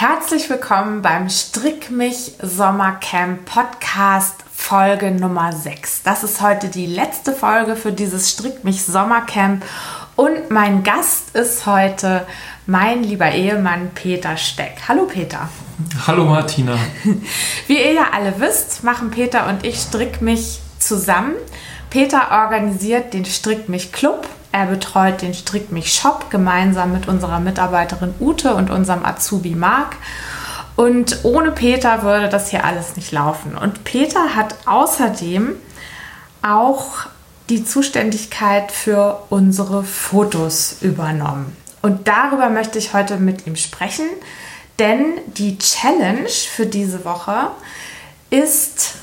Herzlich willkommen beim Strick mich Sommercamp Podcast Folge Nummer 6. Das ist heute die letzte Folge für dieses Strick mich Sommercamp und mein Gast ist heute mein lieber Ehemann Peter Steck. Hallo Peter. Hallo Martina. Wie ihr ja alle wisst, machen Peter und ich Strick mich zusammen. Peter organisiert den Strick mich Club er betreut den Strick mich Shop gemeinsam mit unserer Mitarbeiterin Ute und unserem Azubi Marc. Und ohne Peter würde das hier alles nicht laufen. Und Peter hat außerdem auch die Zuständigkeit für unsere Fotos übernommen. Und darüber möchte ich heute mit ihm sprechen, denn die Challenge für diese Woche ist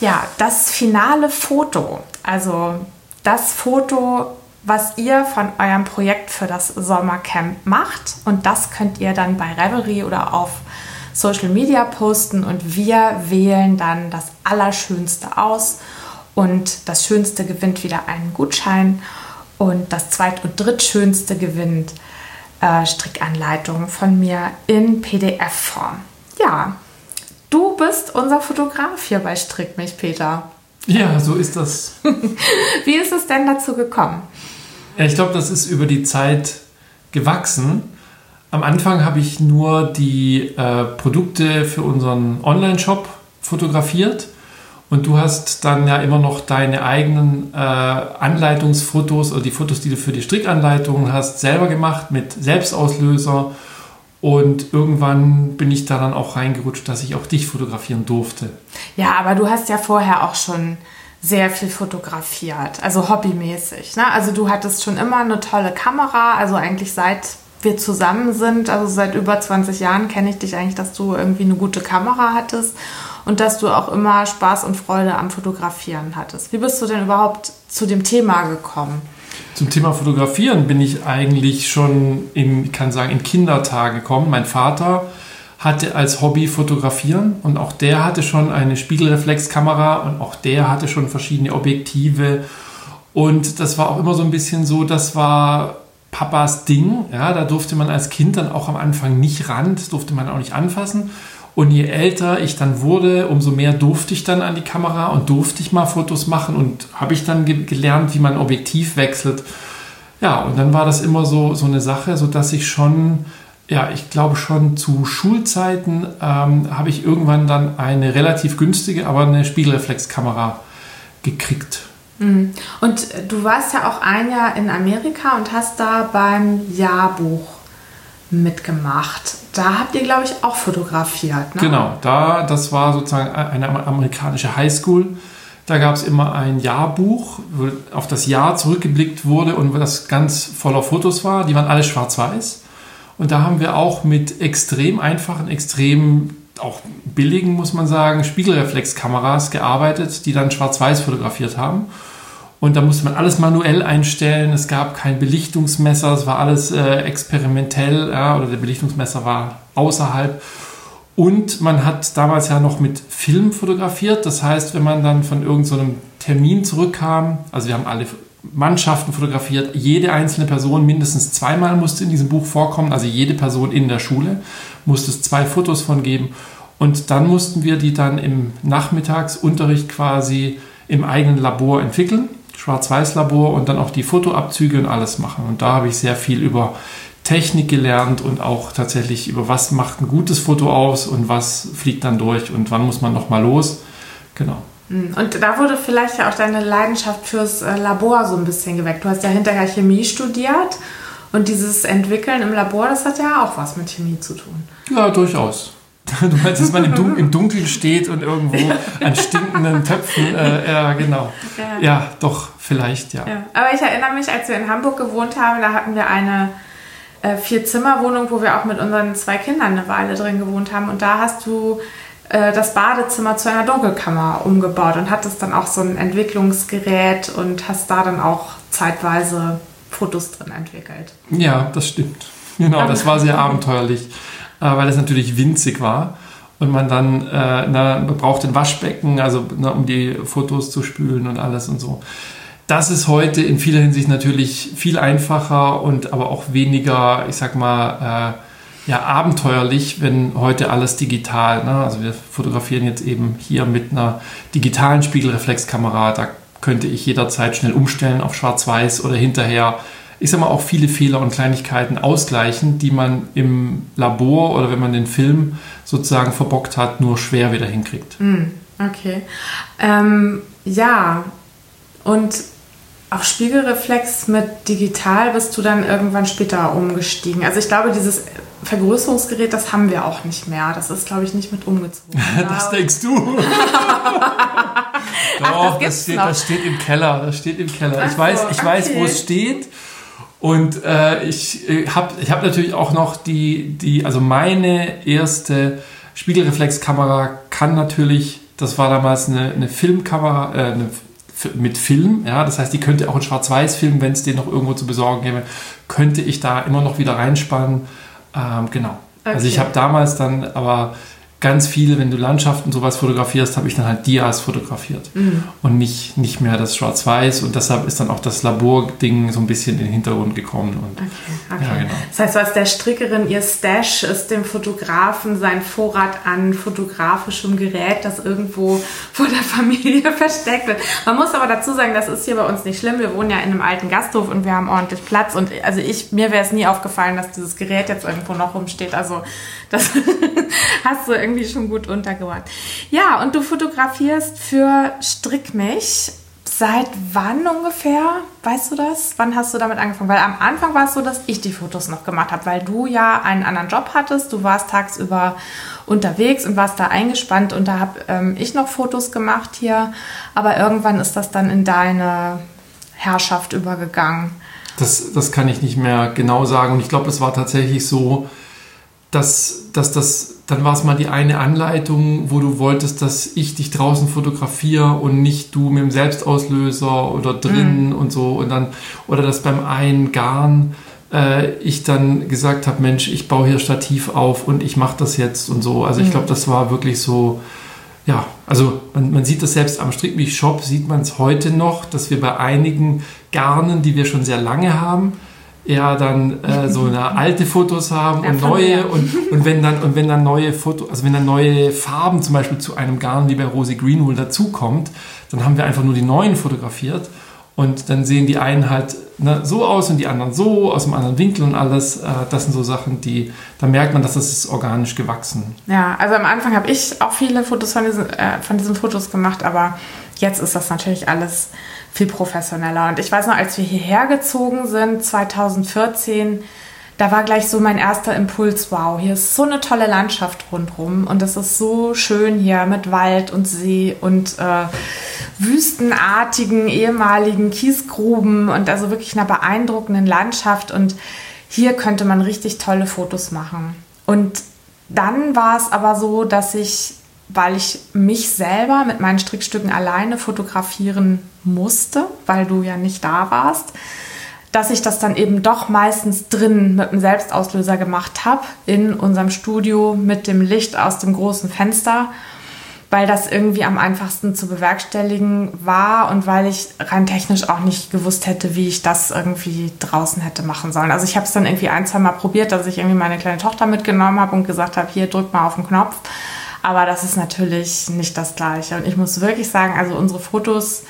ja das finale Foto. Also das Foto, was ihr von eurem Projekt für das Sommercamp macht. Und das könnt ihr dann bei Revelry oder auf Social Media posten und wir wählen dann das Allerschönste aus. Und das Schönste gewinnt wieder einen Gutschein und das Zweit- und Drittschönste gewinnt äh, Strickanleitungen von mir in PDF-Form. Ja, du bist unser Fotograf hier bei Strick mich, Peter. Ja, so ist das. Wie ist es denn dazu gekommen? Ja, ich glaube, das ist über die Zeit gewachsen. Am Anfang habe ich nur die äh, Produkte für unseren Online-Shop fotografiert und du hast dann ja immer noch deine eigenen äh, Anleitungsfotos oder die Fotos, die du für die Strickanleitungen hast, selber gemacht mit Selbstauslöser. Und irgendwann bin ich da dann auch reingerutscht, dass ich auch dich fotografieren durfte. Ja, aber du hast ja vorher auch schon sehr viel fotografiert, also hobbymäßig. Ne? Also du hattest schon immer eine tolle Kamera, also eigentlich seit wir zusammen sind, also seit über 20 Jahren kenne ich dich eigentlich, dass du irgendwie eine gute Kamera hattest und dass du auch immer Spaß und Freude am Fotografieren hattest. Wie bist du denn überhaupt zu dem Thema gekommen? Zum Thema Fotografieren bin ich eigentlich schon in, ich kann sagen, in Kindertagen gekommen. Mein Vater hatte als Hobby fotografieren und auch der hatte schon eine Spiegelreflexkamera und auch der hatte schon verschiedene Objektive. Und das war auch immer so ein bisschen so, das war Papas Ding, ja, da durfte man als Kind dann auch am Anfang nicht ran, das durfte man auch nicht anfassen. Und je älter ich dann wurde, umso mehr durfte ich dann an die Kamera und durfte ich mal Fotos machen und habe ich dann ge gelernt, wie man Objektiv wechselt. Ja, und dann war das immer so, so eine Sache, so dass ich schon ja, ich glaube schon zu Schulzeiten ähm, habe ich irgendwann dann eine relativ günstige, aber eine Spiegelreflexkamera gekriegt. Mhm. Und du warst ja auch ein Jahr in Amerika und hast da beim Jahrbuch mitgemacht. Da habt ihr, glaube ich, auch fotografiert. Ne? Genau, da, das war sozusagen eine amerikanische Highschool. Da gab es immer ein Jahrbuch, wo auf das Jahr zurückgeblickt wurde und das ganz voller Fotos war. Die waren alle schwarz-weiß. Und da haben wir auch mit extrem einfachen, extrem auch billigen, muss man sagen, Spiegelreflexkameras gearbeitet, die dann schwarz-weiß fotografiert haben. Und da musste man alles manuell einstellen. Es gab kein Belichtungsmesser, es war alles äh, experimentell ja, oder der Belichtungsmesser war außerhalb. Und man hat damals ja noch mit Film fotografiert. Das heißt, wenn man dann von irgendeinem so Termin zurückkam, also wir haben alle Mannschaften fotografiert. Jede einzelne Person mindestens zweimal musste in diesem Buch vorkommen. Also jede Person in der Schule musste es zwei Fotos von geben. Und dann mussten wir die dann im Nachmittagsunterricht quasi im eigenen Labor entwickeln. Schwarz-Weiß-Labor und dann auch die Fotoabzüge und alles machen. Und da habe ich sehr viel über Technik gelernt und auch tatsächlich über was macht ein gutes Foto aus und was fliegt dann durch und wann muss man nochmal los. Genau. Hm, und da wurde vielleicht ja auch deine Leidenschaft fürs äh, Labor so ein bisschen geweckt. Du hast ja hinterher Chemie studiert und dieses Entwickeln im Labor, das hat ja auch was mit Chemie zu tun. Ja, durchaus. Du meinst, dass man im, Dun im Dunkeln steht und irgendwo an stinkenden Töpfen, äh, ja, genau. Ja. ja, doch, vielleicht, ja. ja. Aber ich erinnere mich, als wir in Hamburg gewohnt haben, da hatten wir eine äh, Vier-Zimmer-Wohnung, wo wir auch mit unseren zwei Kindern eine Weile drin gewohnt haben. Und da hast du das Badezimmer zu einer Dunkelkammer umgebaut und hattest dann auch so ein Entwicklungsgerät und hast da dann auch zeitweise Fotos drin entwickelt. Ja, das stimmt. Genau, das war sehr abenteuerlich, äh, weil es natürlich winzig war und man dann äh, na, braucht ein Waschbecken, also na, um die Fotos zu spülen und alles und so. Das ist heute in vieler Hinsicht natürlich viel einfacher und aber auch weniger, ich sag mal, äh, ja abenteuerlich, wenn heute alles digital, ne? also wir fotografieren jetzt eben hier mit einer digitalen Spiegelreflexkamera, da könnte ich jederzeit schnell umstellen auf schwarz-weiß oder hinterher, ich sag mal, auch viele Fehler und Kleinigkeiten ausgleichen, die man im Labor oder wenn man den Film sozusagen verbockt hat, nur schwer wieder hinkriegt. Mm, okay. Ähm, ja, und auf Spiegelreflex mit digital bist du dann irgendwann später umgestiegen. Also ich glaube, dieses Vergrößerungsgerät, das haben wir auch nicht mehr. Das ist, glaube ich, nicht mit umgezogen. das denkst du. Doch, das, das, steht, das, steht, im Keller. Das steht im Keller. Ach ich weiß, ich okay. weiß, wo es steht. Und äh, ich äh, habe ich hab natürlich auch noch die, die, also meine erste Spiegelreflexkamera kann natürlich, das war damals eine, eine Filmkamera, äh, eine mit Film, ja, das heißt, die könnte auch in Schwarz-Weiß filmen, wenn es den noch irgendwo zu besorgen gäbe, könnte ich da immer noch wieder reinspannen. Ähm, genau. Okay. Also ich habe damals dann aber ganz viele, wenn du Landschaften sowas fotografierst, habe ich dann halt Dias fotografiert mhm. und nicht, nicht mehr das Schwarz-Weiß. Und deshalb ist dann auch das Labor-Ding so ein bisschen in den Hintergrund gekommen. Und, okay, okay. Ja, genau. Das heißt, was der Strickerin ihr Stash ist dem Fotografen sein Vorrat an fotografischem Gerät, das irgendwo vor der Familie versteckt wird. Man muss aber dazu sagen, das ist hier bei uns nicht schlimm. Wir wohnen ja in einem alten Gasthof und wir haben ordentlich Platz. Und also ich, mir wäre es nie aufgefallen, dass dieses Gerät jetzt irgendwo noch rumsteht. Also das hast du irgendwie schon gut untergebracht. Ja, und du fotografierst für Strickmich. Seit wann ungefähr? Weißt du das? Wann hast du damit angefangen? Weil am Anfang war es so, dass ich die Fotos noch gemacht habe, weil du ja einen anderen Job hattest. Du warst tagsüber unterwegs und warst da eingespannt und da habe ähm, ich noch Fotos gemacht hier. Aber irgendwann ist das dann in deine Herrschaft übergegangen. Das, das kann ich nicht mehr genau sagen. Und ich glaube, es war tatsächlich so, dass, dass das, dann war es mal die eine Anleitung, wo du wolltest, dass ich dich draußen fotografiere und nicht du mit dem Selbstauslöser oder drin mhm. und so und dann, oder dass beim einen Garn äh, ich dann gesagt habe, Mensch, ich baue hier Stativ auf und ich mache das jetzt und so. Also ich mhm. glaube, das war wirklich so, ja, also man, man sieht das selbst am Strickmich-Shop, sieht man es heute noch, dass wir bei einigen Garnen, die wir schon sehr lange haben, eher dann äh, so eine alte Fotos haben und neue und, und wenn dann und wenn dann neue Fotos, also wenn dann neue Farben zum Beispiel zu einem Garn wie bei Rosie Greenwool dazukommt, dann haben wir einfach nur die neuen fotografiert und dann sehen die einen halt ne, so aus und die anderen so aus einem anderen Winkel und alles. Äh, das sind so Sachen, die da merkt man, dass das ist organisch gewachsen. Ja, also am Anfang habe ich auch viele Fotos von diesen, äh, von diesen Fotos gemacht, aber jetzt ist das natürlich alles viel professioneller. Und ich weiß noch, als wir hierher gezogen sind, 2014, da war gleich so mein erster Impuls, wow, hier ist so eine tolle Landschaft rundherum und es ist so schön hier mit Wald und See und äh, wüstenartigen ehemaligen Kiesgruben und also wirklich einer beeindruckenden Landschaft und hier könnte man richtig tolle Fotos machen. Und dann war es aber so, dass ich weil ich mich selber mit meinen Strickstücken alleine fotografieren musste, weil du ja nicht da warst, dass ich das dann eben doch meistens drin mit dem Selbstauslöser gemacht habe, in unserem Studio mit dem Licht aus dem großen Fenster, weil das irgendwie am einfachsten zu bewerkstelligen war und weil ich rein technisch auch nicht gewusst hätte, wie ich das irgendwie draußen hätte machen sollen. Also ich habe es dann irgendwie ein, zwei Mal probiert, dass ich irgendwie meine kleine Tochter mitgenommen habe und gesagt habe, hier drück mal auf den Knopf. Aber das ist natürlich nicht das Gleiche. Und ich muss wirklich sagen, also unsere Fotos,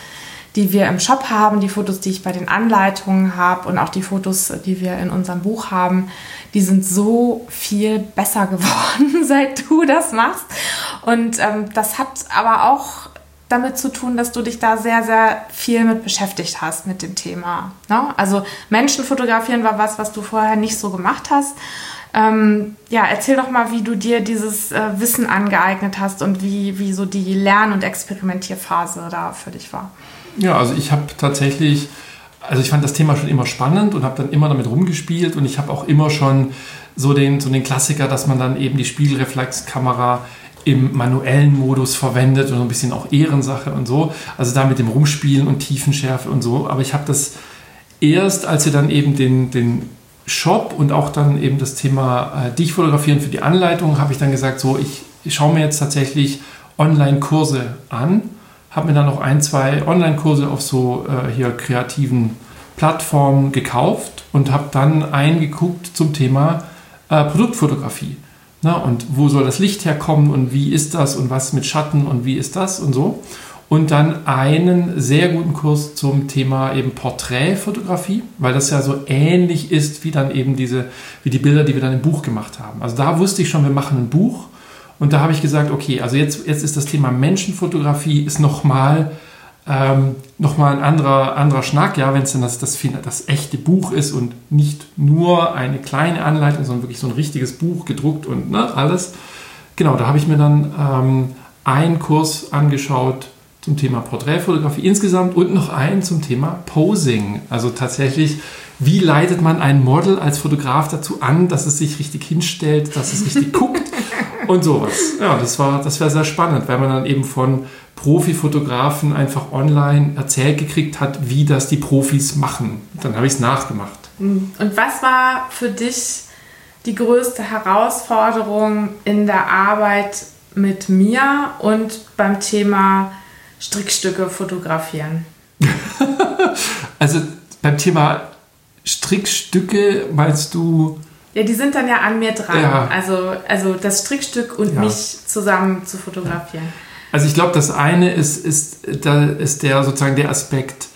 die wir im Shop haben, die Fotos, die ich bei den Anleitungen habe und auch die Fotos, die wir in unserem Buch haben, die sind so viel besser geworden, seit du das machst. Und ähm, das hat aber auch damit zu tun, dass du dich da sehr, sehr viel mit beschäftigt hast mit dem Thema. Ne? Also Menschen fotografieren war was, was du vorher nicht so gemacht hast. Ähm, ja, erzähl doch mal, wie du dir dieses äh, Wissen angeeignet hast und wie, wie so die Lern- und Experimentierphase da für dich war. Ja, also ich habe tatsächlich, also ich fand das Thema schon immer spannend und habe dann immer damit rumgespielt und ich habe auch immer schon so den, so den Klassiker, dass man dann eben die Spiegelreflexkamera im manuellen Modus verwendet und so ein bisschen auch Ehrensache und so. Also da mit dem Rumspielen und Tiefenschärfe und so. Aber ich habe das erst, als wir dann eben den, den Shop und auch dann eben das Thema äh, dich fotografieren für die Anleitung, habe ich dann gesagt, so, ich, ich schaue mir jetzt tatsächlich Online-Kurse an, habe mir dann noch ein, zwei Online-Kurse auf so äh, hier kreativen Plattformen gekauft und habe dann eingeguckt zum Thema äh, Produktfotografie. Na, und wo soll das Licht herkommen und wie ist das und was mit Schatten und wie ist das und so. Und dann einen sehr guten Kurs zum Thema eben Porträtfotografie, weil das ja so ähnlich ist wie dann eben diese, wie die Bilder, die wir dann im Buch gemacht haben. Also da wusste ich schon, wir machen ein Buch. Und da habe ich gesagt, okay, also jetzt, jetzt ist das Thema Menschenfotografie ist nochmal ähm, nochmal ein anderer, anderer Schnack, ja, wenn es denn das, das, das echte Buch ist und nicht nur eine kleine Anleitung, sondern wirklich so ein richtiges Buch gedruckt und ne, alles. Genau, da habe ich mir dann ähm, einen Kurs angeschaut zum Thema Porträtfotografie insgesamt und noch einen zum Thema Posing. Also tatsächlich, wie leitet man ein Model als Fotograf dazu an, dass es sich richtig hinstellt, dass es richtig guckt und sowas. Ja, das war, das war sehr spannend, weil man dann eben von Profifotografen einfach online erzählt gekriegt hat, wie das die Profis machen. Dann habe ich es nachgemacht. Hm. Und was war für dich die größte Herausforderung in der Arbeit mit mir und beim Thema Strickstücke fotografieren? also beim Thema Strickstücke meinst du? Ja, die sind dann ja an mir dran. Ja. Also, also das Strickstück und ja. mich zusammen zu fotografieren. Also ich glaube, das eine ist, ist, da ist der sozusagen der Aspekt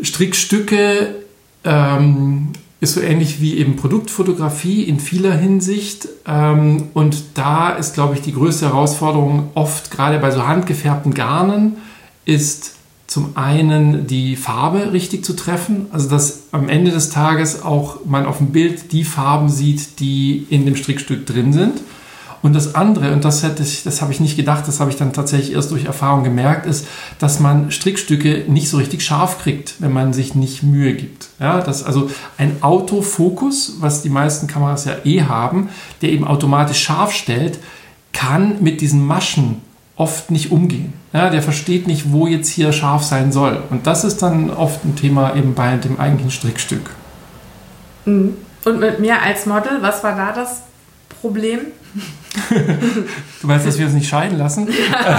Strickstücke ähm, ist so ähnlich wie eben Produktfotografie in vieler Hinsicht. Ähm, und da ist, glaube ich, die größte Herausforderung oft gerade bei so handgefärbten Garnen ist zum einen die Farbe richtig zu treffen, also dass am Ende des Tages auch man auf dem Bild die Farben sieht, die in dem Strickstück drin sind. Und das andere, und das hätte ich, das habe ich nicht gedacht, das habe ich dann tatsächlich erst durch Erfahrung gemerkt, ist, dass man Strickstücke nicht so richtig scharf kriegt, wenn man sich nicht Mühe gibt. Ja, das also ein Autofokus, was die meisten Kameras ja eh haben, der eben automatisch scharf stellt, kann mit diesen Maschen oft nicht umgehen. Ja, der versteht nicht, wo jetzt hier scharf sein soll. Und das ist dann oft ein Thema eben bei dem eigentlichen Strickstück. Mhm. Und mit mir als Model, was war da das Problem? du meinst, dass wir uns nicht scheiden lassen?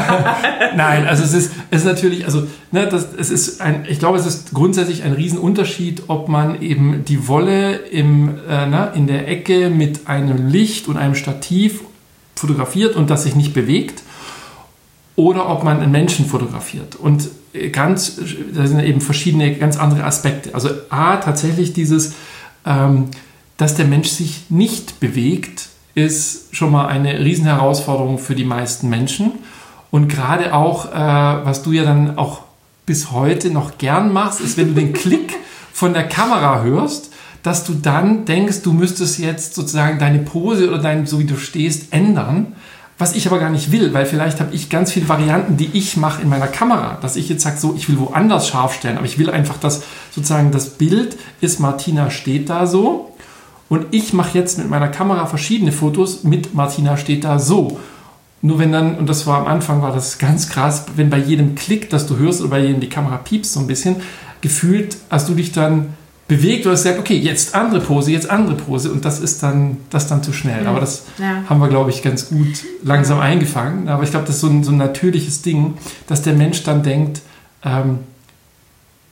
Nein, also es ist, es ist natürlich, also ne, das, es ist ein, ich glaube, es ist grundsätzlich ein Riesenunterschied, ob man eben die Wolle im, äh, ne, in der Ecke mit einem Licht und einem Stativ fotografiert und das sich nicht bewegt oder ob man einen Menschen fotografiert. Und ganz, da sind eben verschiedene, ganz andere Aspekte. Also A, tatsächlich dieses, ähm, dass der Mensch sich nicht bewegt, ist schon mal eine Riesenherausforderung für die meisten Menschen. Und gerade auch, äh, was du ja dann auch bis heute noch gern machst, ist, wenn du den Klick von der Kamera hörst, dass du dann denkst, du müsstest jetzt sozusagen deine Pose oder dein, so wie du stehst, ändern. Was ich aber gar nicht will, weil vielleicht habe ich ganz viele Varianten, die ich mache in meiner Kamera, dass ich jetzt sage, so, ich will woanders scharf stellen, aber ich will einfach, dass sozusagen das Bild ist, Martina steht da so und ich mache jetzt mit meiner Kamera verschiedene Fotos mit Martina steht da so. Nur wenn dann, und das war am Anfang, war das ganz krass, wenn bei jedem Klick, das du hörst oder bei jedem die Kamera piepst so ein bisschen, gefühlt hast du dich dann bewegt oder gesagt, okay, jetzt andere Pose, jetzt andere Pose und das ist dann, das dann zu schnell. Aber das ja. haben wir, glaube ich, ganz gut langsam eingefangen. Aber ich glaube, das ist so ein, so ein natürliches Ding, dass der Mensch dann denkt, ähm,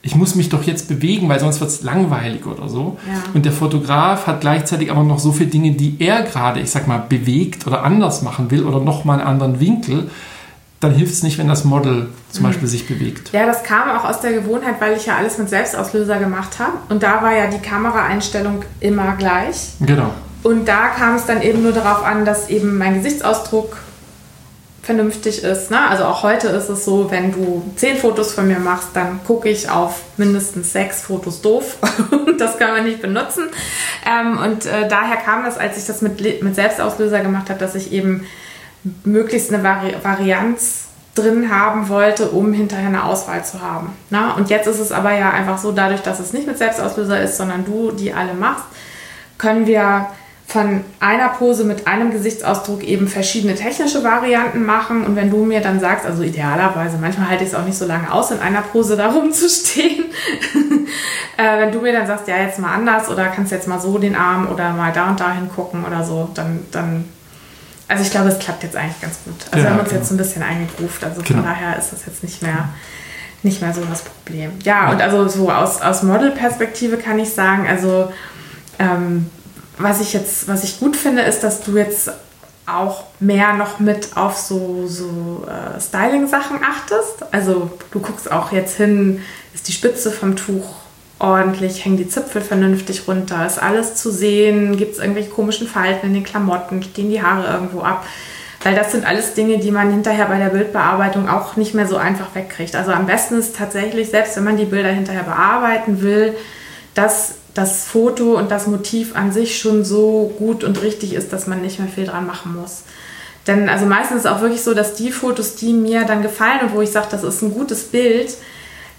ich muss mich doch jetzt bewegen, weil sonst wird es langweilig oder so. Ja. Und der Fotograf hat gleichzeitig aber noch so viele Dinge, die er gerade, ich sag mal, bewegt oder anders machen will oder nochmal einen anderen Winkel. Dann hilft es nicht, wenn das Model zum mhm. Beispiel sich bewegt. Ja, das kam auch aus der Gewohnheit, weil ich ja alles mit Selbstauslöser gemacht habe. Und da war ja die Kameraeinstellung immer gleich. Genau. Und da kam es dann eben nur darauf an, dass eben mein Gesichtsausdruck vernünftig ist. Ne? Also auch heute ist es so, wenn du zehn Fotos von mir machst, dann gucke ich auf mindestens sechs Fotos doof. das kann man nicht benutzen. Ähm, und äh, daher kam das, als ich das mit, mit Selbstauslöser gemacht habe, dass ich eben möglichst eine Vari Varianz drin haben wollte, um hinterher eine Auswahl zu haben. Na? Und jetzt ist es aber ja einfach so, dadurch, dass es nicht mit Selbstauslöser ist, sondern du die alle machst, können wir von einer Pose mit einem Gesichtsausdruck eben verschiedene technische Varianten machen. Und wenn du mir dann sagst, also idealerweise, manchmal halte ich es auch nicht so lange aus, in einer Pose da rumzustehen. äh, wenn du mir dann sagst, ja, jetzt mal anders oder kannst jetzt mal so den Arm oder mal da und da hingucken oder so, dann, dann also ich glaube, es klappt jetzt eigentlich ganz gut. Also ja, wir haben uns genau. jetzt so ein bisschen eingegruft. Also von genau. daher ist das jetzt nicht mehr, nicht mehr so das Problem. Ja, ja. und also so aus, aus Model-Perspektive kann ich sagen, also ähm, was ich jetzt, was ich gut finde, ist, dass du jetzt auch mehr noch mit auf so, so äh, Styling-Sachen achtest. Also du guckst auch jetzt hin, ist die Spitze vom Tuch ordentlich, hängen die Zipfel vernünftig runter, ist alles zu sehen, gibt es irgendwelche komischen Falten in den Klamotten, stehen die Haare irgendwo ab. Weil das sind alles Dinge, die man hinterher bei der Bildbearbeitung auch nicht mehr so einfach wegkriegt. Also am besten ist tatsächlich, selbst wenn man die Bilder hinterher bearbeiten will, dass das Foto und das Motiv an sich schon so gut und richtig ist, dass man nicht mehr viel dran machen muss. Denn also meistens ist es auch wirklich so, dass die Fotos, die mir dann gefallen und wo ich sage, das ist ein gutes Bild,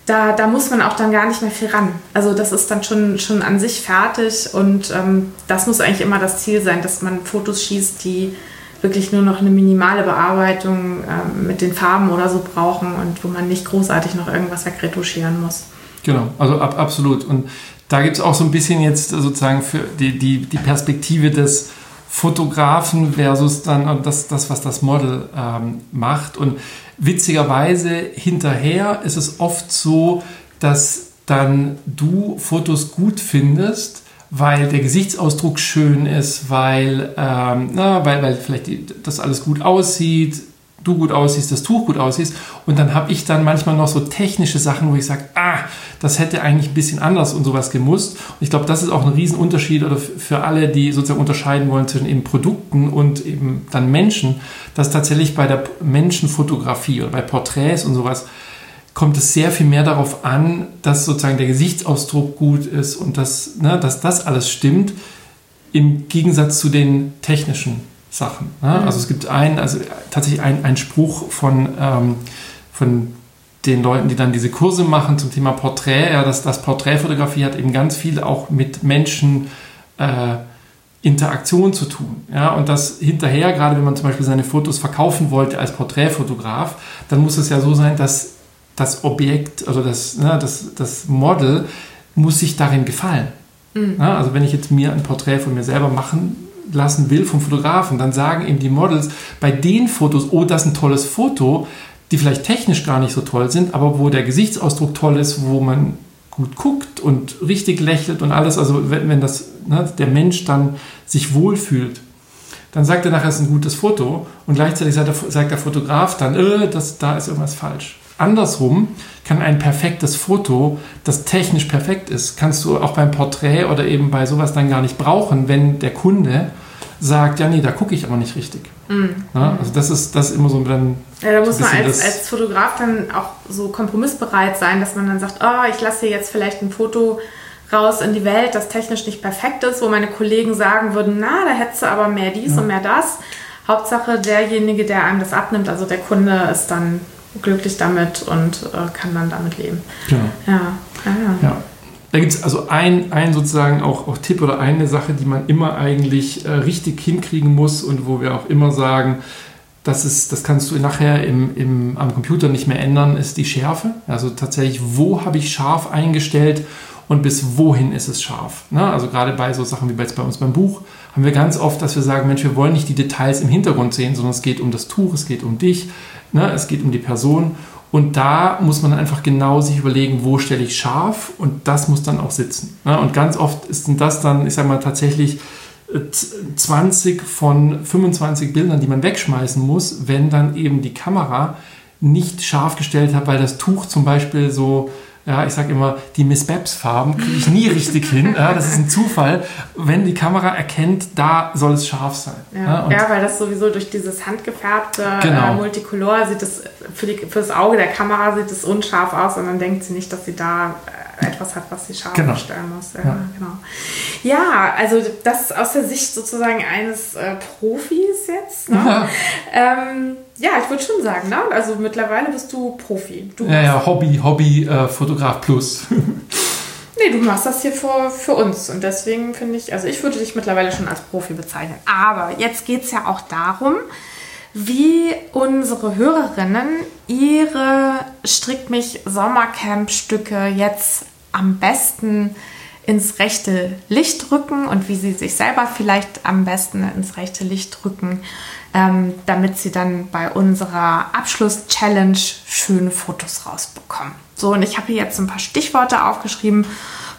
da, da muss man auch dann gar nicht mehr viel ran. Also das ist dann schon, schon an sich fertig und ähm, das muss eigentlich immer das Ziel sein, dass man Fotos schießt, die wirklich nur noch eine minimale Bearbeitung ähm, mit den Farben oder so brauchen und wo man nicht großartig noch irgendwas wegretuschieren muss. Genau, also ab, absolut. Und da gibt es auch so ein bisschen jetzt sozusagen für die, die, die Perspektive des Fotografen versus dann das, das was das Model ähm, macht. Und witzigerweise hinterher ist es oft so, dass dann du Fotos gut findest, weil der Gesichtsausdruck schön ist, weil, ähm, na, weil, weil vielleicht die, das alles gut aussieht, du gut aussiehst, das Tuch gut aussiehst. Und dann habe ich dann manchmal noch so technische Sachen, wo ich sage, ah, das hätte eigentlich ein bisschen anders und sowas gemusst. Und ich glaube, das ist auch ein Riesenunterschied oder für alle, die sozusagen unterscheiden wollen zwischen eben Produkten und eben dann Menschen, dass tatsächlich bei der Menschenfotografie oder bei Porträts und sowas kommt es sehr viel mehr darauf an, dass sozusagen der Gesichtsausdruck gut ist und dass, ne, dass das alles stimmt, im Gegensatz zu den technischen Sachen. Ne? Mhm. Also es gibt einen, also tatsächlich einen Spruch von, ähm, von den Leuten, die dann diese Kurse machen zum Thema Porträt, ja, dass das Porträtfotografie hat eben ganz viel auch mit Menschen äh, Interaktion zu tun. Ja, und das hinterher, gerade wenn man zum Beispiel seine Fotos verkaufen wollte als Porträtfotograf, dann muss es ja so sein, dass das Objekt, also das, ne, das, das Model muss sich darin gefallen. Mhm. Ja, also wenn ich jetzt mir ein Porträt von mir selber machen lassen will vom Fotografen, dann sagen eben die Models bei den Fotos, oh, das ist ein tolles Foto, die vielleicht technisch gar nicht so toll sind, aber wo der Gesichtsausdruck toll ist, wo man gut guckt und richtig lächelt und alles, also wenn, wenn das, ne, der Mensch dann sich wohlfühlt, dann sagt er nachher, es ist ein gutes Foto und gleichzeitig sagt der, sagt der Fotograf dann, äh, das, da ist irgendwas falsch. Andersrum kann ein perfektes Foto, das technisch perfekt ist, kannst du auch beim Porträt oder eben bei sowas dann gar nicht brauchen, wenn der Kunde sagt, ja, nee, da gucke ich aber nicht richtig. Mhm. Ja, also das ist, das ist immer so dann. Ja, da muss man als, als Fotograf dann auch so kompromissbereit sein, dass man dann sagt, oh, ich lasse hier jetzt vielleicht ein Foto raus in die Welt, das technisch nicht perfekt ist, wo meine Kollegen sagen würden, na, da hättest du aber mehr dies ja. und mehr das. Hauptsache derjenige, der einem das abnimmt, also der Kunde ist dann glücklich damit und äh, kann dann damit leben. Genau. Ja. Ja. ja. Da gibt es also ein, ein sozusagen auch, auch Tipp oder eine Sache, die man immer eigentlich äh, richtig hinkriegen muss und wo wir auch immer sagen, das, ist, das kannst du nachher im, im, am Computer nicht mehr ändern, ist die Schärfe. Also tatsächlich, wo habe ich scharf eingestellt und bis wohin ist es scharf. Ne? Also gerade bei so Sachen wie jetzt bei uns beim Buch haben wir ganz oft, dass wir sagen, Mensch, wir wollen nicht die Details im Hintergrund sehen, sondern es geht um das Tuch, es geht um dich, ne? es geht um die Person und da muss man einfach genau sich überlegen, wo stelle ich scharf und das muss dann auch sitzen. Ne? Und ganz oft sind das dann, ich sage mal, tatsächlich 20 äh, von 25 Bildern, die man wegschmeißen muss, wenn dann eben die Kamera nicht scharf gestellt hat, weil das Tuch zum Beispiel so ja, ich sage immer, die Miss Babs Farben kriege ich nie richtig hin. Ja, das ist ein Zufall. Wenn die Kamera erkennt, da soll es scharf sein. Ja, ja, ja weil das sowieso durch dieses handgefärbte genau. äh, Multicolor sieht es für, die, für das Auge der Kamera sieht es unscharf aus und dann denkt sie nicht, dass sie da äh, etwas hat, was sie scharf genau. stellen muss. Ja, ja. Genau. ja, also das aus der Sicht sozusagen eines äh, Profis jetzt. Ne? Ja. Ähm, ja, ich würde schon sagen, ne? Also mittlerweile bist du Profi. Du ja, ja, Hobby, Hobby, äh, Fotograf plus. nee, du machst das hier für, für uns. Und deswegen finde ich, also ich würde dich mittlerweile schon als Profi bezeichnen. Aber jetzt geht es ja auch darum, wie unsere Hörerinnen ihre Strick mich Sommercamp-Stücke jetzt am besten ins rechte Licht rücken und wie sie sich selber vielleicht am besten ins rechte Licht rücken, ähm, damit sie dann bei unserer Abschluss-Challenge schöne Fotos rausbekommen. So, und ich habe hier jetzt ein paar Stichworte aufgeschrieben,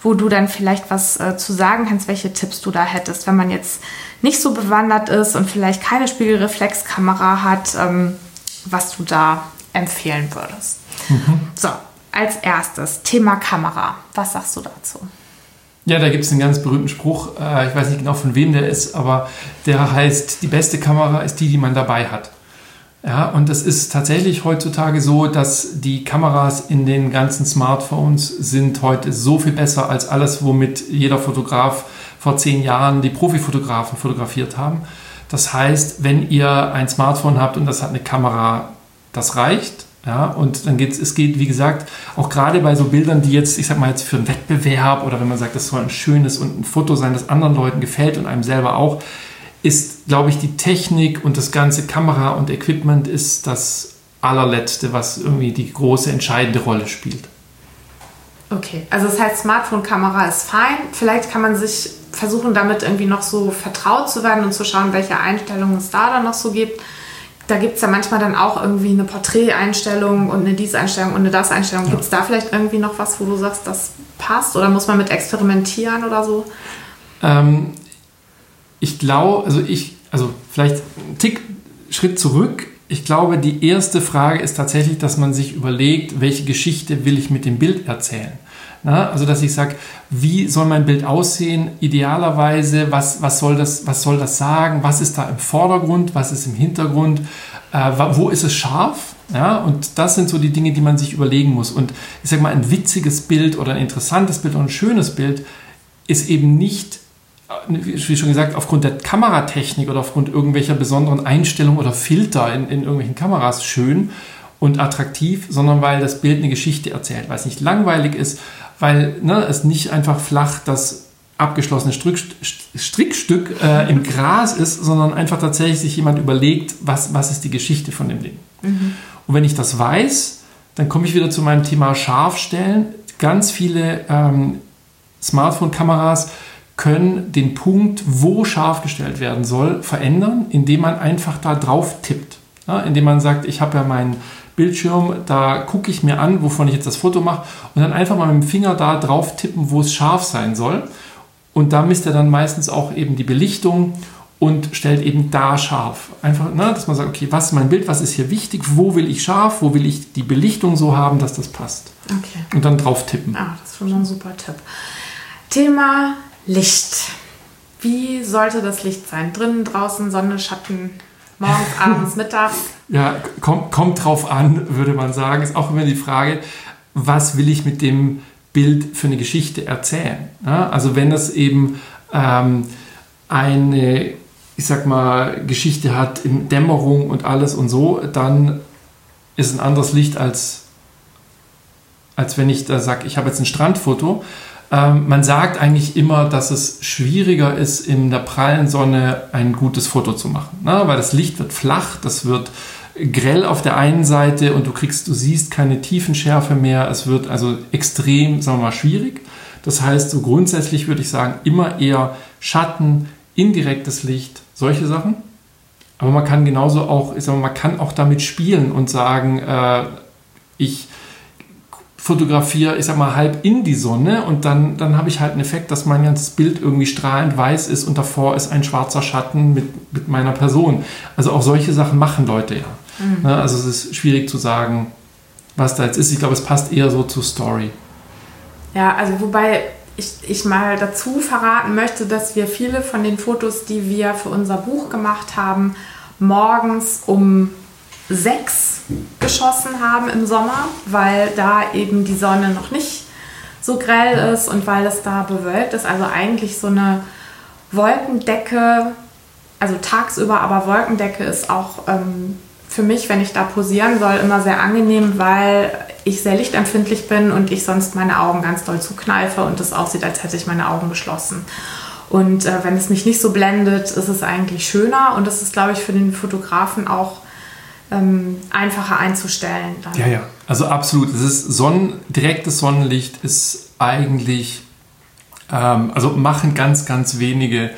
wo du dann vielleicht was äh, zu sagen kannst, welche Tipps du da hättest, wenn man jetzt nicht so bewandert ist und vielleicht keine Spiegelreflexkamera hat, ähm, was du da empfehlen würdest. Mhm. So, als erstes Thema Kamera. Was sagst du dazu? Ja, da gibt es einen ganz berühmten Spruch, äh, ich weiß nicht genau von wem der ist, aber der heißt, die beste Kamera ist die, die man dabei hat. Ja, und es ist tatsächlich heutzutage so, dass die Kameras in den ganzen Smartphones sind heute so viel besser als alles, womit jeder Fotograf vor zehn Jahren die Profifotografen fotografiert haben. Das heißt, wenn ihr ein Smartphone habt und das hat eine Kamera, das reicht. Ja, und dann geht es geht, wie gesagt, auch gerade bei so Bildern, die jetzt, ich sag mal jetzt für einen Wettbewerb oder wenn man sagt, das soll ein schönes und ein Foto sein, das anderen Leuten gefällt und einem selber auch, ist, glaube ich, die Technik und das ganze Kamera und Equipment ist das allerletzte, was irgendwie die große entscheidende Rolle spielt. Okay, also das heißt, Smartphone-Kamera ist fein. Vielleicht kann man sich versuchen, damit irgendwie noch so vertraut zu werden und zu schauen, welche Einstellungen es da dann noch so gibt da gibt es ja manchmal dann auch irgendwie eine Porträteinstellung und eine dies-Einstellung und eine das-Einstellung. Ja. Gibt es da vielleicht irgendwie noch was, wo du sagst, das passt oder muss man mit experimentieren oder so? Ähm, ich glaube, also ich, also vielleicht einen Tick Schritt zurück. Ich glaube, die erste Frage ist tatsächlich, dass man sich überlegt, welche Geschichte will ich mit dem Bild erzählen. Na, also, dass ich sage, wie soll mein Bild aussehen? Idealerweise, was, was, soll das, was soll das sagen? Was ist da im Vordergrund? Was ist im Hintergrund? Äh, wo ist es scharf? Ja, und das sind so die Dinge, die man sich überlegen muss. Und ich sage mal, ein witziges Bild oder ein interessantes Bild oder ein schönes Bild ist eben nicht, äh, wie schon gesagt, aufgrund der Kameratechnik oder aufgrund irgendwelcher besonderen Einstellungen oder Filter in, in irgendwelchen Kameras schön und attraktiv, sondern weil das Bild eine Geschichte erzählt, weil es nicht langweilig ist, weil ne, es nicht einfach flach das abgeschlossene Strick, Strickstück äh, im Gras ist, sondern einfach tatsächlich sich jemand überlegt, was, was ist die Geschichte von dem Ding. Mhm. Und wenn ich das weiß, dann komme ich wieder zu meinem Thema Scharfstellen. Ganz viele ähm, Smartphone-Kameras können den Punkt, wo scharf gestellt werden soll, verändern, indem man einfach da drauf tippt. Ja, indem man sagt, ich habe ja meinen Bildschirm, da gucke ich mir an, wovon ich jetzt das Foto mache und dann einfach mal mit dem Finger da drauf tippen, wo es scharf sein soll. Und da misst er dann meistens auch eben die Belichtung und stellt eben da scharf. Einfach, ne, dass man sagt, okay, was ist mein Bild, was ist hier wichtig, wo will ich scharf, wo will ich die Belichtung so haben, dass das passt. Okay. Und dann drauf tippen. Ah, das ist schon ein super Tipp. Thema Licht. Wie sollte das Licht sein? Drinnen, draußen, Sonne, Schatten? Morgens, abends, mittags? Ja, kommt, kommt drauf an, würde man sagen. Ist auch immer die Frage, was will ich mit dem Bild für eine Geschichte erzählen? Ja, also wenn das eben ähm, eine, ich sag mal, Geschichte hat in Dämmerung und alles und so, dann ist ein anderes Licht als, als wenn ich da sage, ich habe jetzt ein Strandfoto ähm, man sagt eigentlich immer, dass es schwieriger ist, in der prallen Sonne ein gutes Foto zu machen. Ne? Weil das Licht wird flach, das wird grell auf der einen Seite und du kriegst, du siehst keine Tiefenschärfe mehr. Es wird also extrem, sagen wir mal, schwierig. Das heißt, so grundsätzlich würde ich sagen, immer eher Schatten, indirektes Licht, solche Sachen. Aber man kann genauso auch, ich sag mal, man kann auch damit spielen und sagen, äh, ich fotografiere, ich sag mal, halb in die Sonne und dann, dann habe ich halt einen Effekt, dass mein ganzes Bild irgendwie strahlend weiß ist und davor ist ein schwarzer Schatten mit, mit meiner Person. Also auch solche Sachen machen Leute ja. Mhm. Ne, also es ist schwierig zu sagen, was da jetzt ist. Ich glaube, es passt eher so zur Story. Ja, also wobei ich, ich mal dazu verraten möchte, dass wir viele von den Fotos, die wir für unser Buch gemacht haben, morgens um sechs geschossen haben im Sommer, weil da eben die Sonne noch nicht so grell ist und weil es da bewölkt ist. Also eigentlich so eine Wolkendecke, also tagsüber, aber Wolkendecke ist auch ähm, für mich, wenn ich da posieren soll, immer sehr angenehm, weil ich sehr lichtempfindlich bin und ich sonst meine Augen ganz doll zukneife und es aussieht, als hätte ich meine Augen geschlossen. Und äh, wenn es mich nicht so blendet, ist es eigentlich schöner und das ist, glaube ich, für den Fotografen auch ähm, einfacher einzustellen. Dann. Ja, ja, also absolut. Es ist Sonnen, direktes Sonnenlicht ist eigentlich, ähm, also machen ganz, ganz wenige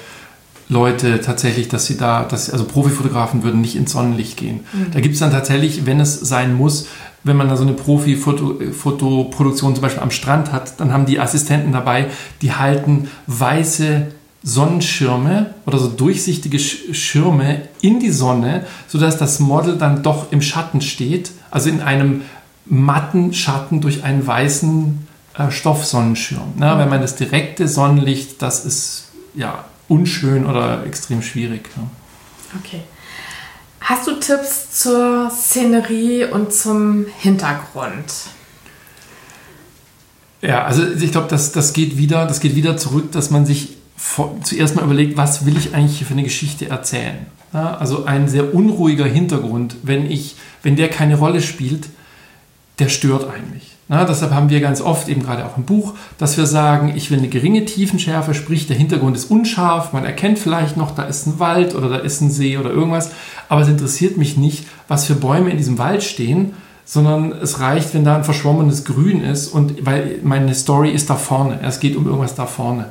Leute tatsächlich, dass sie da, dass, also Profifotografen würden nicht ins Sonnenlicht gehen. Mhm. Da gibt es dann tatsächlich, wenn es sein muss, wenn man da so eine Profi-Fotoproduktion zum Beispiel am Strand hat, dann haben die Assistenten dabei, die halten weiße Sonnenschirme oder so durchsichtige Schirme in die Sonne, sodass das Model dann doch im Schatten steht, also in einem matten Schatten durch einen weißen äh, Stoffsonnenschirm. Ne? Wenn man das direkte Sonnenlicht, das ist ja unschön oder extrem schwierig. Ne? Okay. Hast du Tipps zur Szenerie und zum Hintergrund? Ja, also ich glaube, das, das, geht wieder, das geht wieder zurück, dass man sich zuerst mal überlegt, was will ich eigentlich für eine Geschichte erzählen. Ja, also ein sehr unruhiger Hintergrund, wenn, ich, wenn der keine Rolle spielt, der stört eigentlich. Na, deshalb haben wir ganz oft, eben gerade auch im Buch, dass wir sagen, ich will eine geringe Tiefenschärfe, sprich der Hintergrund ist unscharf, man erkennt vielleicht noch, da ist ein Wald oder da ist ein See oder irgendwas, aber es interessiert mich nicht, was für Bäume in diesem Wald stehen, sondern es reicht, wenn da ein verschwommenes Grün ist und weil meine Story ist da vorne, es geht um irgendwas da vorne.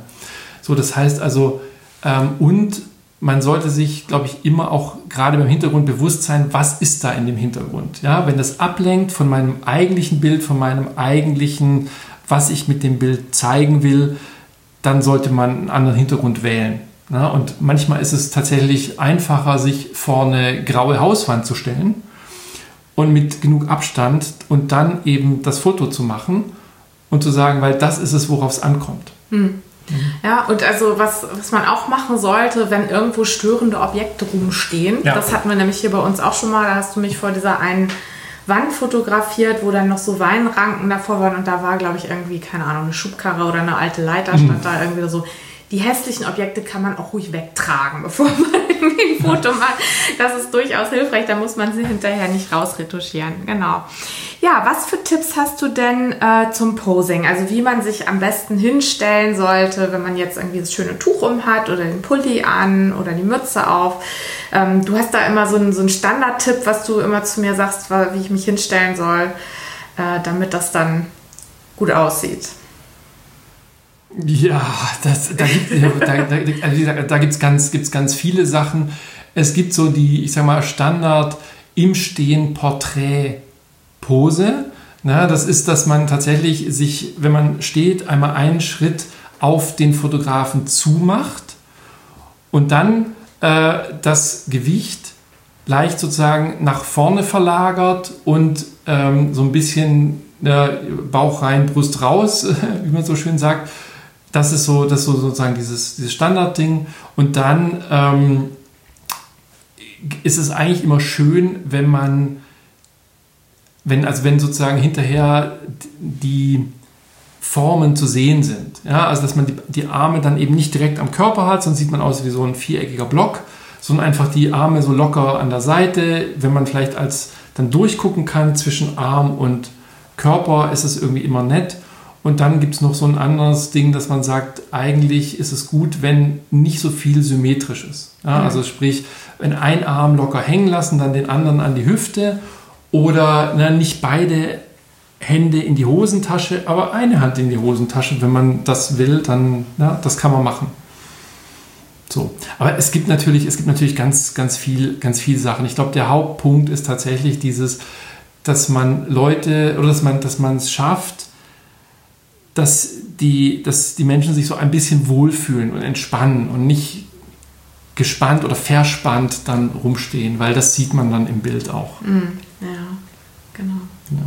So, das heißt also, ähm, und man sollte sich, glaube ich, immer auch gerade beim Hintergrund bewusst sein, was ist da in dem Hintergrund. Ja, wenn das ablenkt von meinem eigentlichen Bild, von meinem eigentlichen, was ich mit dem Bild zeigen will, dann sollte man einen anderen Hintergrund wählen. Ja, und manchmal ist es tatsächlich einfacher, sich vor eine graue Hauswand zu stellen und mit genug Abstand und dann eben das Foto zu machen und zu sagen, weil das ist es, worauf es ankommt. Hm. Ja, und also was, was man auch machen sollte, wenn irgendwo störende Objekte rumstehen, ja. das hatten wir nämlich hier bei uns auch schon mal, da hast du mich vor dieser einen Wand fotografiert, wo dann noch so Weinranken davor waren und da war, glaube ich, irgendwie, keine Ahnung, eine Schubkarre oder eine alte Leiter stand mhm. da irgendwie so die hässlichen Objekte kann man auch ruhig wegtragen, bevor man irgendwie ein Foto macht. Das ist durchaus hilfreich, da muss man sie hinterher nicht rausretuschieren. Genau. Ja, was für Tipps hast du denn äh, zum Posing? Also wie man sich am besten hinstellen sollte, wenn man jetzt irgendwie das schöne Tuch um hat oder den Pulli an oder die Mütze auf. Ähm, du hast da immer so einen, so einen Standardtipp, was du immer zu mir sagst, wie ich mich hinstellen soll, äh, damit das dann gut aussieht. Ja, das, da gibt es da, da, also da gibt's ganz, gibt's ganz viele Sachen. Es gibt so die, ich sag mal, Standard im Stehen Porträt-Pose. Na, das ist, dass man tatsächlich sich, wenn man steht, einmal einen Schritt auf den Fotografen zumacht und dann äh, das Gewicht leicht sozusagen nach vorne verlagert und ähm, so ein bisschen äh, Bauch rein, Brust raus, wie man so schön sagt, das ist so, das ist so sozusagen dieses, dieses Standardding. Und dann ähm, ist es eigentlich immer schön, wenn man, wenn, also wenn sozusagen hinterher die Formen zu sehen sind. Ja, also dass man die, die Arme dann eben nicht direkt am Körper hat, sonst sieht man aus wie so ein viereckiger Block, sondern einfach die Arme so locker an der Seite. Wenn man vielleicht als dann durchgucken kann zwischen Arm und Körper, ist es irgendwie immer nett. Und dann gibt es noch so ein anderes Ding, dass man sagt, eigentlich ist es gut, wenn nicht so viel symmetrisch ist. Ja, mhm. Also sprich, wenn ein Arm locker hängen lassen, dann den anderen an die Hüfte oder na, nicht beide Hände in die Hosentasche, aber eine Hand in die Hosentasche. Wenn man das will, dann, na, das kann man machen. So. Aber es gibt natürlich, es gibt natürlich ganz, ganz viel, ganz viel Sachen. Ich glaube, der Hauptpunkt ist tatsächlich dieses, dass man Leute oder dass man, dass man es schafft, dass die, dass die Menschen sich so ein bisschen wohlfühlen und entspannen und nicht gespannt oder verspannt dann rumstehen, weil das sieht man dann im Bild auch. Mm, ja, genau. Ja.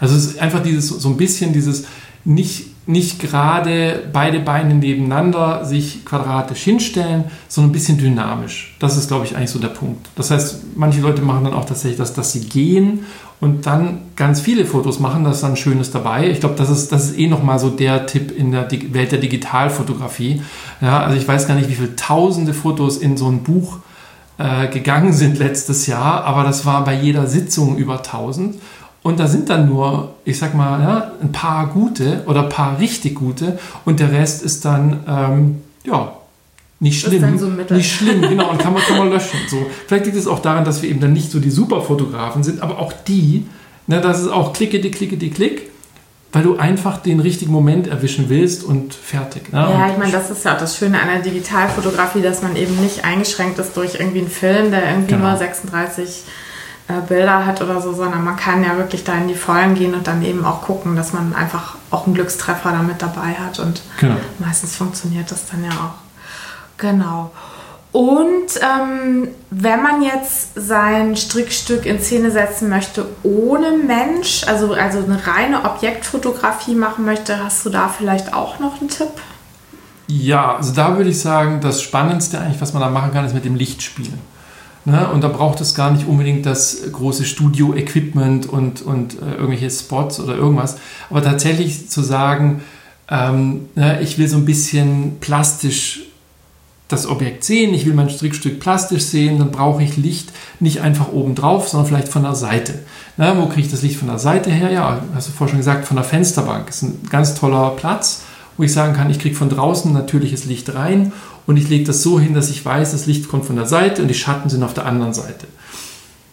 Also es ist einfach dieses so ein bisschen dieses nicht, nicht gerade beide Beine nebeneinander sich quadratisch hinstellen, sondern ein bisschen dynamisch. Das ist, glaube ich, eigentlich so der Punkt. Das heißt, manche Leute machen dann auch tatsächlich das, dass sie gehen und dann ganz viele Fotos machen, da ist dann Schönes dabei. Ich glaube, das ist, das ist eh nochmal so der Tipp in der Welt der Digitalfotografie. Ja, also ich weiß gar nicht, wie viele tausende Fotos in so ein Buch äh, gegangen sind letztes Jahr, aber das war bei jeder Sitzung über 1000. Und da sind dann nur, ich sag mal, ja, ein paar gute oder ein paar richtig gute und der Rest ist dann, ähm, ja, nicht schlimm. So nicht schlimm, genau, und kann man, kann man löschen. So. Vielleicht liegt es auch daran, dass wir eben dann nicht so die Superfotografen sind, aber auch die, ne, das ist auch klicke, die klicke, die klick, weil du einfach den richtigen Moment erwischen willst und fertig. Ne? Ja, ich meine, das ist ja auch das Schöne an der Digitalfotografie, dass man eben nicht eingeschränkt ist durch irgendwie einen Film, der irgendwie genau. nur 36 äh, Bilder hat oder so, sondern man kann ja wirklich da in die Vollen gehen und dann eben auch gucken, dass man einfach auch einen Glückstreffer damit dabei hat und genau. meistens funktioniert das dann ja auch. Genau. Und ähm, wenn man jetzt sein Strickstück in Szene setzen möchte ohne Mensch, also, also eine reine Objektfotografie machen möchte, hast du da vielleicht auch noch einen Tipp? Ja, also da würde ich sagen, das Spannendste eigentlich, was man da machen kann, ist mit dem Licht spielen. Ne? Und da braucht es gar nicht unbedingt das große Studio-Equipment und, und äh, irgendwelche Spots oder irgendwas. Aber tatsächlich zu sagen, ähm, ne, ich will so ein bisschen plastisch das Objekt sehen, ich will mein Strickstück plastisch sehen, dann brauche ich Licht nicht einfach oben drauf, sondern vielleicht von der Seite. Na, wo kriege ich das Licht von der Seite her? Ja, hast du vorhin schon gesagt, von der Fensterbank. Das ist ein ganz toller Platz, wo ich sagen kann, ich kriege von draußen natürliches Licht rein und ich lege das so hin, dass ich weiß, das Licht kommt von der Seite und die Schatten sind auf der anderen Seite.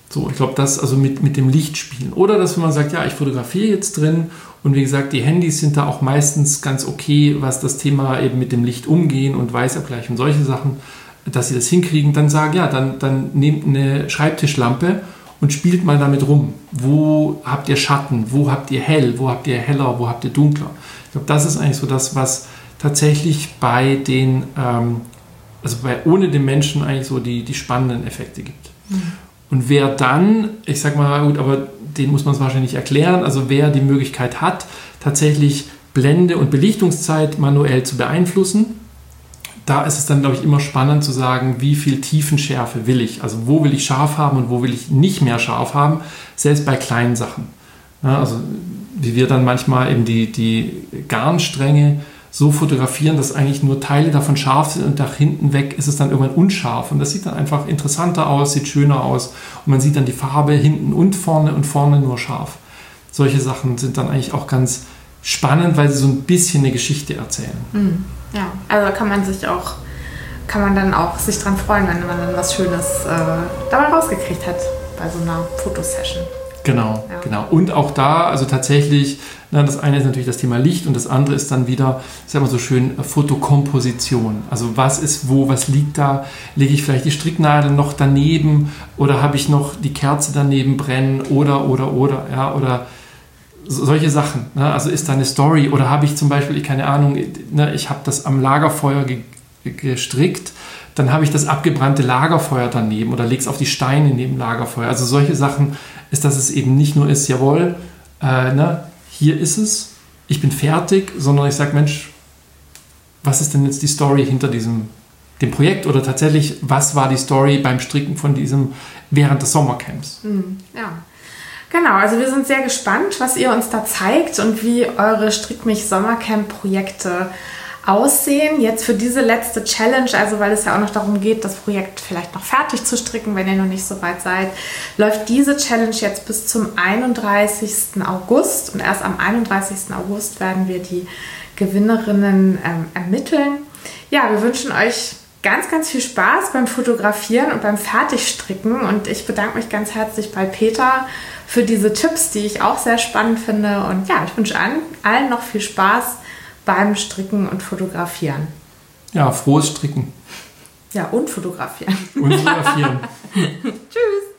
So, ich glaube, das also mit, mit dem Licht spielen. Oder dass wenn man sagt, ja, ich fotografiere jetzt drin und wie gesagt, die Handys sind da auch meistens ganz okay, was das Thema eben mit dem Licht umgehen und Weißabgleich und solche Sachen, dass sie das hinkriegen, dann sagen, ja, dann, dann nehmt eine Schreibtischlampe und spielt mal damit rum. Wo habt ihr Schatten? Wo habt ihr hell? Wo habt ihr heller? Wo habt ihr dunkler? Ich glaube, das ist eigentlich so das, was tatsächlich bei den, ähm, also bei ohne den Menschen eigentlich so die, die spannenden Effekte gibt. Mhm. Und wer dann, ich sag mal, gut, aber den muss man es wahrscheinlich erklären, also wer die Möglichkeit hat, tatsächlich Blende und Belichtungszeit manuell zu beeinflussen, da ist es dann, glaube ich, immer spannend zu sagen, wie viel Tiefenschärfe will ich. Also wo will ich scharf haben und wo will ich nicht mehr scharf haben, selbst bei kleinen Sachen. Ja, also wie wir dann manchmal eben die, die Garnstränge so fotografieren, dass eigentlich nur Teile davon scharf sind und nach hinten weg ist es dann irgendwann unscharf. Und das sieht dann einfach interessanter aus, sieht schöner aus und man sieht dann die Farbe hinten und vorne und vorne nur scharf. Solche Sachen sind dann eigentlich auch ganz spannend, weil sie so ein bisschen eine Geschichte erzählen. Mhm. Ja, also kann man sich auch, kann man dann auch sich dran freuen, wenn man dann was Schönes äh, dabei rausgekriegt hat bei so einer Fotosession. Genau, ja. genau. Und auch da, also tatsächlich, na, das eine ist natürlich das Thema Licht und das andere ist dann wieder, ich sag mal so schön, Fotokomposition. Also was ist wo, was liegt da? Lege ich vielleicht die Stricknadel noch daneben oder habe ich noch die Kerze daneben brennen oder, oder, oder, ja, oder solche Sachen. Ne? Also ist da eine Story oder habe ich zum Beispiel, ich keine Ahnung, ne, ich habe das am Lagerfeuer ge gestrickt dann habe ich das abgebrannte Lagerfeuer daneben oder lege es auf die Steine neben Lagerfeuer. Also solche Sachen ist, dass es eben nicht nur ist, jawohl, äh, ne, hier ist es, ich bin fertig, sondern ich sage, Mensch, was ist denn jetzt die Story hinter diesem dem Projekt oder tatsächlich, was war die Story beim Stricken von diesem während des Sommercamps? Hm, ja. Genau, also wir sind sehr gespannt, was ihr uns da zeigt und wie eure Strickmich Sommercamp-Projekte aussehen. Jetzt für diese letzte Challenge, also weil es ja auch noch darum geht, das Projekt vielleicht noch fertig zu stricken, wenn ihr noch nicht so weit seid, läuft diese Challenge jetzt bis zum 31. August und erst am 31. August werden wir die Gewinnerinnen ähm, ermitteln. Ja, wir wünschen euch ganz, ganz viel Spaß beim Fotografieren und beim Fertigstricken und ich bedanke mich ganz herzlich bei Peter für diese Tipps, die ich auch sehr spannend finde und ja, ich wünsche allen, allen noch viel Spaß beim Stricken und Fotografieren. Ja, frohes Stricken. Ja, und fotografieren. Und fotografieren. Tschüss.